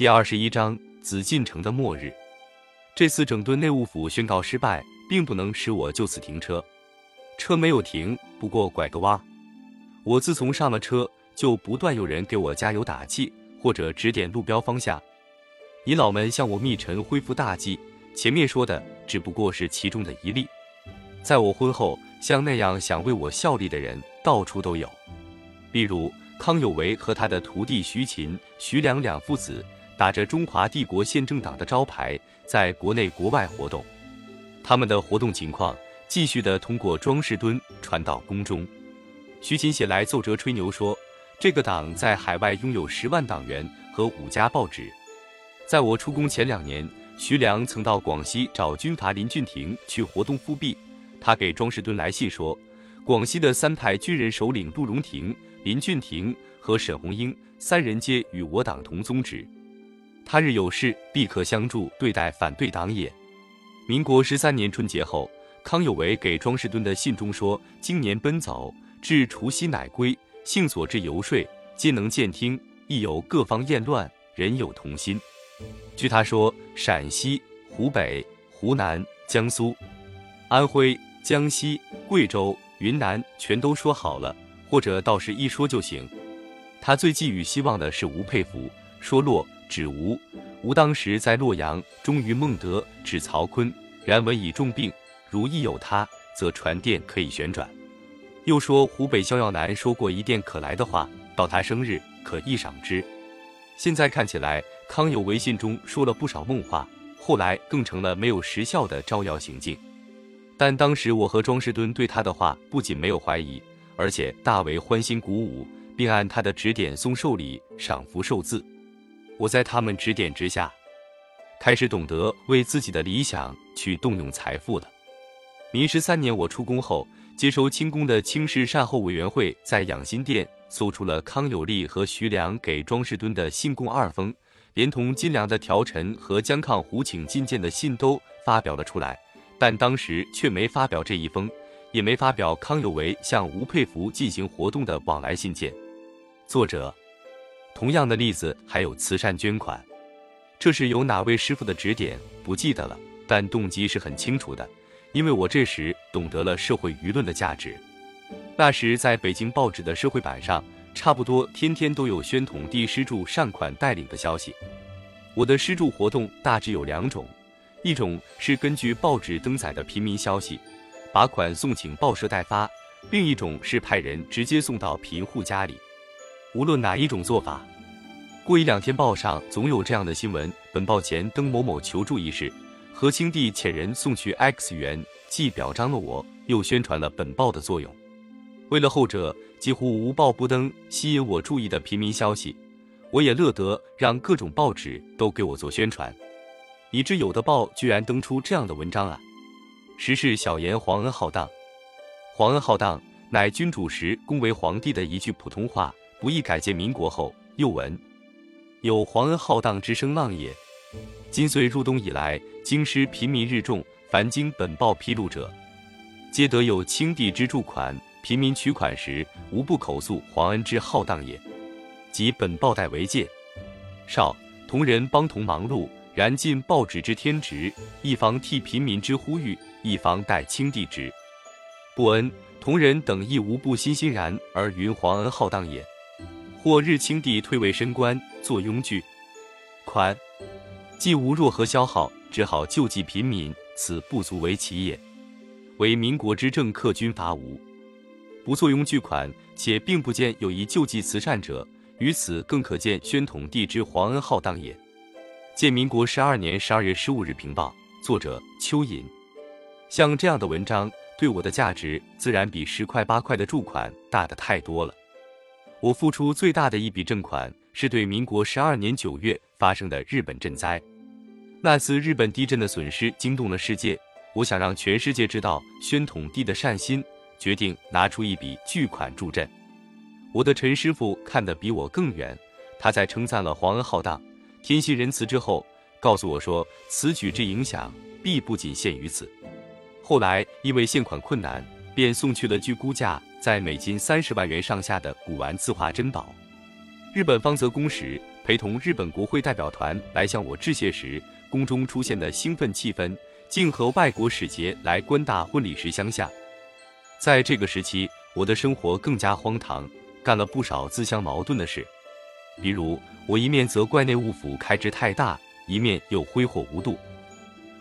第二十一章紫禁城的末日。这次整顿内务府宣告失败，并不能使我就此停车。车没有停，不过拐个弯。我自从上了车，就不断有人给我加油打气，或者指点路标方向。遗老们向我密陈恢复大计，前面说的只不过是其中的一例。在我婚后，像那样想为我效力的人到处都有，比如康有为和他的徒弟徐勤、徐良两父子。打着中华帝国宪政党的招牌，在国内国外活动。他们的活动情况继续的通过庄士敦传到宫中。徐勤写来奏折吹牛说，这个党在海外拥有十万党员和五家报纸。在我出宫前两年，徐良曾到广西找军阀林俊廷去活动复辟。他给庄士敦来信说，广西的三派军人首领陆荣廷、林俊廷和沈鸿英三人皆与我党同宗旨。他日有事，必可相助，对待反对党也。民国十三年春节后，康有为给庄士敦的信中说：“今年奔走，至除夕乃归。幸所至游说，皆能见听，亦有各方厌乱，人有同心。”据他说，陕西、湖北、湖南、江苏、安徽、江西、贵州、云南全都说好了，或者倒是一说就行。他最寄予希望的是吴佩孚，说落。指吴，吴当时在洛阳，终于孟德指曹锟，然闻已重病，如亦有他，则传电可以旋转。又说湖北逍遥南说过一电可来的话，到他生日可一赏之。现在看起来，康有为信中说了不少梦话，后来更成了没有实效的招摇行径。但当时我和庄士敦对他的话不仅没有怀疑，而且大为欢欣鼓舞，并按他的指点送寿礼、赏福寿字。我在他们指点之下，开始懂得为自己的理想去动用财富了。民十三年，我出宫后，接收清宫的清室善后委员会在养心殿搜出了康有利和徐良给庄士敦的信供二封，连同金良的条陈和江抗胡请觐见的信都发表了出来，但当时却没发表这一封，也没发表康有为向吴佩孚进行活动的往来信件。作者。同样的例子还有慈善捐款，这是有哪位师傅的指点不记得了，但动机是很清楚的，因为我这时懂得了社会舆论的价值。那时在北京报纸的社会版上，差不多天天都有宣统帝施助善款带领的消息。我的施助活动大致有两种，一种是根据报纸登载的平民消息，把款送请报社代发；另一种是派人直接送到贫户家里。无论哪一种做法，过一两天报上总有这样的新闻：本报前登某某求助一事，和清帝遣人送去 X 元，既表彰了我，又宣传了本报的作用。为了后者，几乎无报不登吸引我注意的平民消息，我也乐得让各种报纸都给我做宣传，以致有的报居然登出这样的文章啊！时是小言皇恩浩荡，皇恩浩荡乃君主时恭维皇帝的一句普通话。不易改建民国后，又闻有皇恩浩荡之声浪也。今岁入冬以来，京师贫民日众，凡经本报披露者，皆得有清帝之助款。贫民取款时，无不口诉皇恩之浩荡也。即本报代为戒。少同仁帮同忙碌，然尽报纸之天职，一方替贫民之呼吁，一方代清帝之不恩。同仁等亦无不欣欣然而云皇恩浩荡也。或日清帝退位升官，坐庸具款，既无若何消耗，只好救济贫民，此不足为奇也。为民国之政客军阀无不坐庸巨款，且并不见有一救济慈善者，于此更可见宣统帝之皇恩浩荡也。见民国十二年十二月十五日平报，作者邱寅。像这样的文章，对我的价值自然比十块八块的助款大的太多了。我付出最大的一笔赠款，是对民国十二年九月发生的日本震灾。那次日本地震的损失惊动了世界，我想让全世界知道宣统帝的善心，决定拿出一笔巨款助阵。我的陈师傅看得比我更远，他在称赞了皇恩浩荡、天心仁慈之后，告诉我说，此举之影响必不仅限于此。后来因为现款困难，便送去了据估价。在美金三十万元上下的古玩字画珍宝，日本方则公使赔陪同日本国会代表团来向我致谢时，宫中出现的兴奋气氛，竟和外国使节来官大婚礼时相像。在这个时期，我的生活更加荒唐，干了不少自相矛盾的事。比如，我一面责怪内务府开支太大，一面又挥霍无度。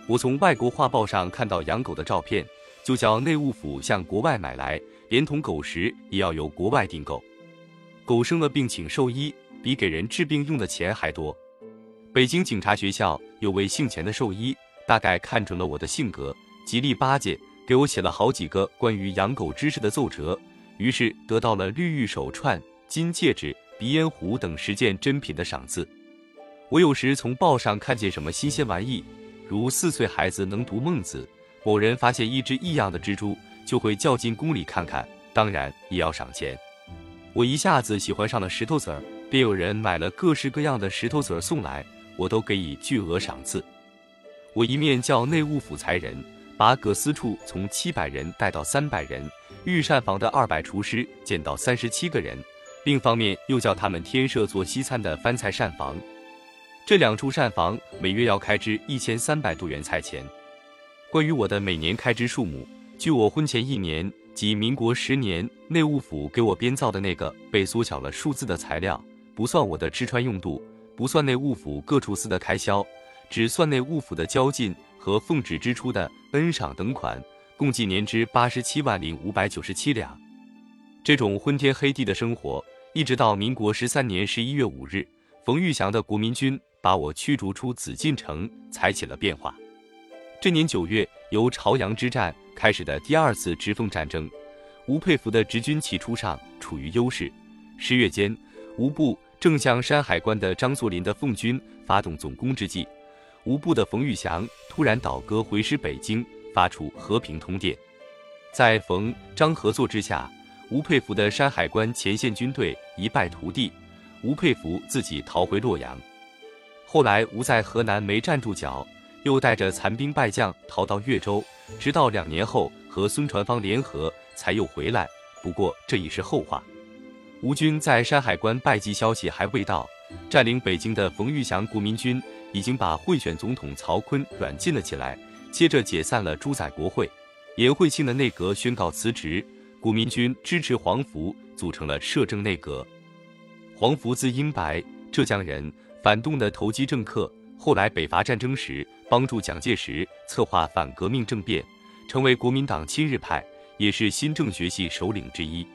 我从外国画报上看到养狗的照片，就叫内务府向国外买来，连同狗食也要由国外订购。狗生了病请兽医，比给人治病用的钱还多。北京警察学校有位姓钱的兽医，大概看准了我的性格，极力巴结，给我写了好几个关于养狗知识的奏折，于是得到了绿玉手串、金戒指。鼻烟壶等十件珍品的赏赐。我有时从报上看见什么新鲜玩意，如四岁孩子能读《孟子》，某人发现一只异样的蜘蛛，就会叫进宫里看看，当然也要赏钱。我一下子喜欢上了石头子儿，便有人买了各式各样的石头子儿送来，我都给以巨额赏赐。我一面叫内务府才人把葛司处从七百人带到三百人，御膳房的二百厨师减到三十七个人。另一方面，又叫他们添设做西餐的翻菜膳房。这两处膳房每月要开支一千三百度元菜钱。关于我的每年开支数目，据我婚前一年及民国十年内务府给我编造的那个被缩小了数字的材料，不算我的吃穿用度，不算内务府各处司的开销，只算内务府的交进和奉旨支出的恩赏等款，共计年支八十七万零五百九十七两。这种昏天黑地的生活，一直到民国十三年十一月五日，冯玉祥的国民军把我驱逐出紫禁城，才起了变化。这年九月，由朝阳之战开始的第二次直奉战争，吴佩孚的直军起初上处于优势。十月间，吴部正向山海关的张作霖的奉军发动总攻之际，吴部的冯玉祥突然倒戈回师北京，发出和平通电，在冯张合作之下。吴佩孚的山海关前线军队一败涂地，吴佩孚自己逃回洛阳。后来吴在河南没站住脚，又带着残兵败将逃到越州，直到两年后和孙传芳联合，才又回来。不过这已是后话。吴军在山海关败绩消息还未到，占领北京的冯玉祥国民军已经把贿选总统曹锟软禁了起来，接着解散了朱载国会，颜惠庆的内阁宣告辞职。国民军支持黄福，组成了摄政内阁。黄福字英白，浙江人，反动的投机政客。后来北伐战争时，帮助蒋介石策划反革命政变，成为国民党亲日派，也是新政学系首领之一。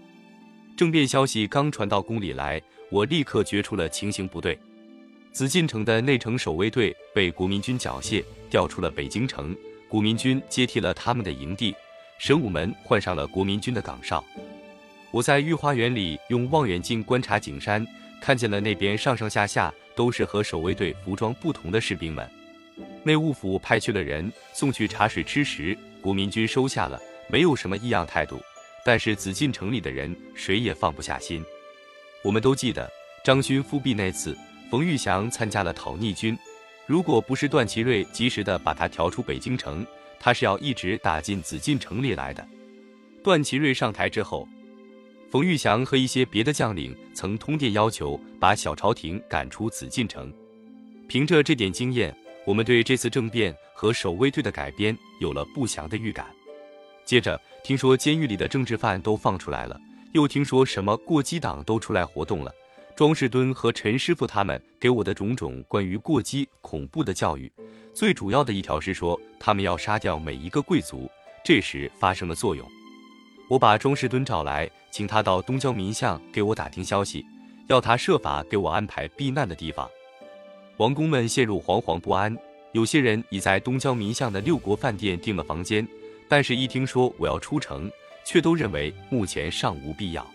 政变消息刚传到宫里来，我立刻觉出了情形不对。紫禁城的内城守卫队被国民军缴械，调出了北京城，国民军接替了他们的营地。神武门换上了国民军的岗哨，我在御花园里用望远镜观察景山，看见了那边上上下下都是和守卫队服装不同的士兵们。内务府派去了人送去茶水吃食，国民军收下了，没有什么异样态度。但是紫禁城里的人谁也放不下心。我们都记得张勋复辟那次，冯玉祥参加了讨逆军，如果不是段祺瑞及时的把他调出北京城。他是要一直打进紫禁城里来的。段祺瑞上台之后，冯玉祥和一些别的将领曾通电要求把小朝廷赶出紫禁城。凭着这点经验，我们对这次政变和守卫队的改编有了不祥的预感。接着听说监狱里的政治犯都放出来了，又听说什么过激党都出来活动了。庄士敦和陈师傅他们给我的种种关于过激恐怖的教育，最主要的一条是说他们要杀掉每一个贵族，这时发生了作用。我把庄士敦找来，请他到东郊民巷给我打听消息，要他设法给我安排避难的地方。王公们陷入惶惶不安，有些人已在东郊民巷的六国饭店订了房间，但是一听说我要出城，却都认为目前尚无必要。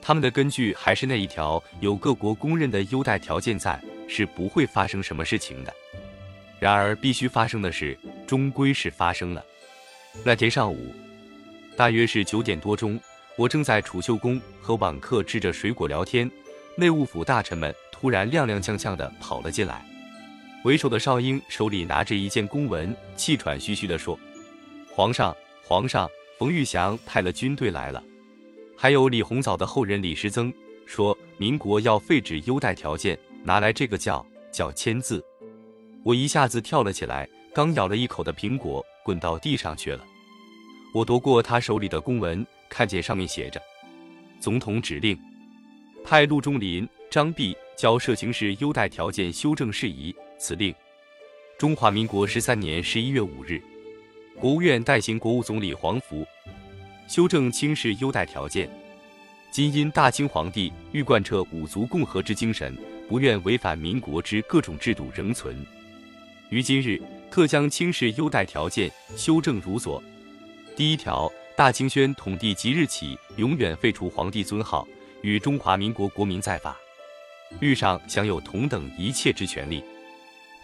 他们的根据还是那一条，有各国公认的优待条件在，是不会发生什么事情的。然而，必须发生的事，终归是发生了。那天上午，大约是九点多钟，我正在储秀宫和晚客吃着水果聊天，内务府大臣们突然踉踉跄跄地跑了进来。为首的少英手里拿着一件公文，气喘吁吁地说：“皇上，皇上，冯玉祥派了军队来了。”还有李鸿藻的后人李时增说：“民国要废止优待条件，拿来这个叫叫签字。我一下子跳了起来，刚咬了一口的苹果滚到地上去了。我夺过他手里的公文，看见上面写着：“总统指令，派陆中林、张弼交涉情事优待条件修正事宜。此令，中华民国十三年十一月五日，国务院代行国务总理黄福，修正清室优待条件。今因大清皇帝欲贯彻五族共和之精神，不愿违反民国之各种制度仍存，于今日特将清室优待条件修正如左。”第一条，大清宣统帝即日起永远废除皇帝尊号，与中华民国国民在法律上享有同等一切之权利。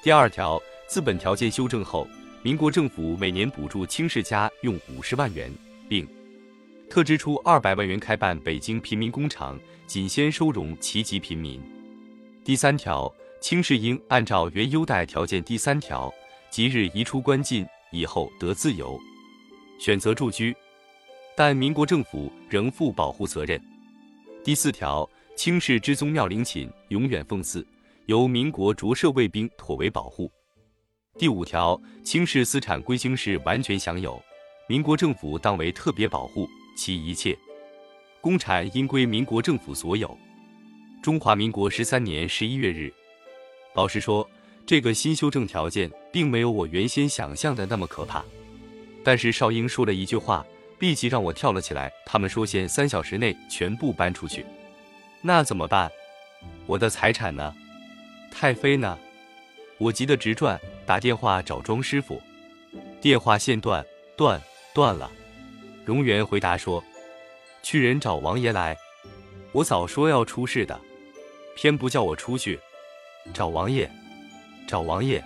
第二条，自本条件修正后，民国政府每年补助清室家用五十万元，并特支出二百万元开办北京贫民工厂，仅先收容其籍贫民。第三条，清室应按照原优待条件第三条，即日移出关禁，以后得自由。选择住居，但民国政府仍负保护责任。第四条，清室之宗庙陵寝永远奉祀，由民国着设卫兵妥为保护。第五条，清室私产归清室完全享有，民国政府当为特别保护，其一切公产应归民国政府所有。中华民国十三年十一月日。老实说，这个新修正条件并没有我原先想象的那么可怕。但是少英说了一句话，立即让我跳了起来。他们说限三小时内全部搬出去，那怎么办？我的财产呢？太妃呢？我急得直转，打电话找庄师傅，电话线断，断，断了。荣源回答说：“去人找王爷来。”我早说要出事的，偏不叫我出去，找王爷，找王爷，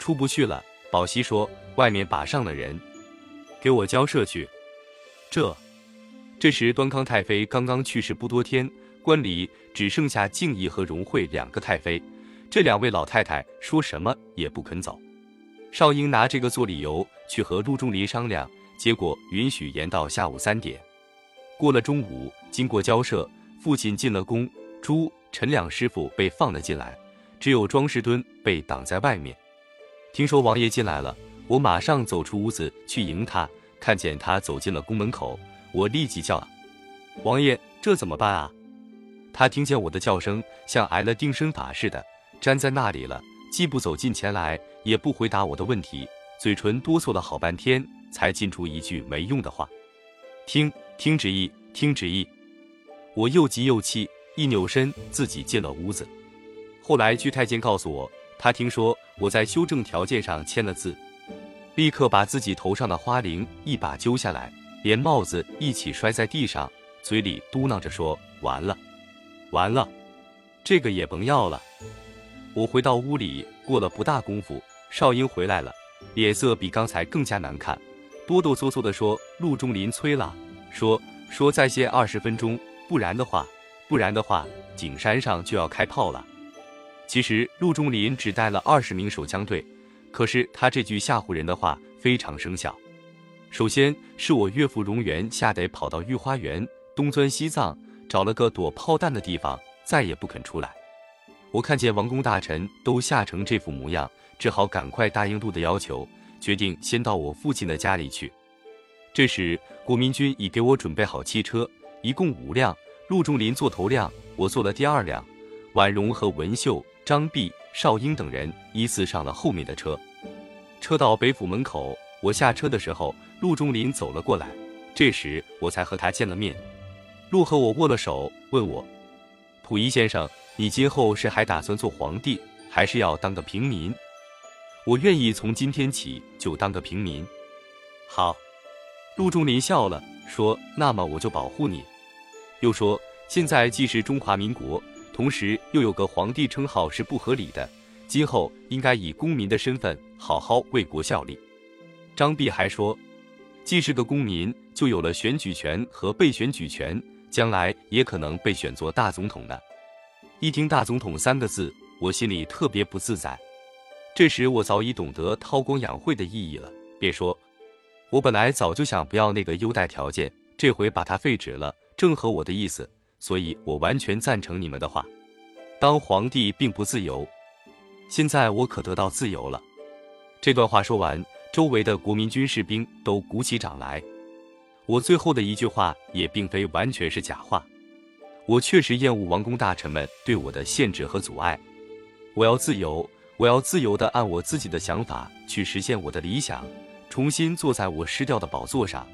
出不去了。宝熙说：“外面把上了人。”给我交涉去。这，这时端康太妃刚刚去世不多天，官里只剩下敬义和荣惠两个太妃。这两位老太太说什么也不肯走。少英拿这个做理由去和陆仲离商量，结果允许延到下午三点。过了中午，经过交涉，父亲进了宫，朱、陈两师傅被放了进来，只有庄士敦被挡在外面。听说王爷进来了。我马上走出屋子去迎他，看见他走进了宫门口，我立即叫：“王爷，这怎么办啊？”他听见我的叫声，像挨了定身法似的，粘在那里了，既不走近前来，也不回答我的问题，嘴唇哆嗦了好半天，才进出一句没用的话：“听听旨意，听旨意。”我又急又气，一扭身自己进了屋子。后来据太监告诉我，他听说我在修正条件上签了字。立刻把自己头上的花翎一把揪下来，连帽子一起摔在地上，嘴里嘟囔着说：“完了，完了，这个也甭要了。”我回到屋里，过了不大功夫，少英回来了，脸色比刚才更加难看，哆哆嗦嗦地说：“陆中林催了，说说再歇二十分钟，不然的话，不然的话，景山上就要开炮了。”其实陆中林只带了二十名守江队。可是他这句吓唬人的话非常生效。首先是我岳父荣元吓得跑到御花园东钻西藏，找了个躲炮弹的地方，再也不肯出来。我看见王公大臣都吓成这副模样，只好赶快答应陆的要求，决定先到我父亲的家里去。这时国民军已给我准备好汽车，一共五辆，陆仲林坐头辆，我坐了第二辆，婉容和文秀、张弼。少英等人依次上了后面的车，车到北府门口，我下车的时候，陆中林走了过来，这时我才和他见了面。陆和我握了手，问我：“溥仪先生，你今后是还打算做皇帝，还是要当个平民？”我愿意从今天起就当个平民。好，陆中林笑了，说：“那么我就保护你。”又说：“现在既是中华民国。”同时又有个皇帝称号是不合理的，今后应该以公民的身份好好为国效力。张弼还说，既是个公民，就有了选举权和被选举权，将来也可能被选做大总统呢。一听“大总统”三个字，我心里特别不自在。这时我早已懂得韬光养晦的意义了，便说：“我本来早就想不要那个优待条件，这回把它废止了，正合我的意思。”所以，我完全赞成你们的话。当皇帝并不自由，现在我可得到自由了。这段话说完，周围的国民军士兵都鼓起掌来。我最后的一句话也并非完全是假话，我确实厌恶王公大臣们对我的限制和阻碍。我要自由，我要自由地按我自己的想法去实现我的理想，重新坐在我失掉的宝座上。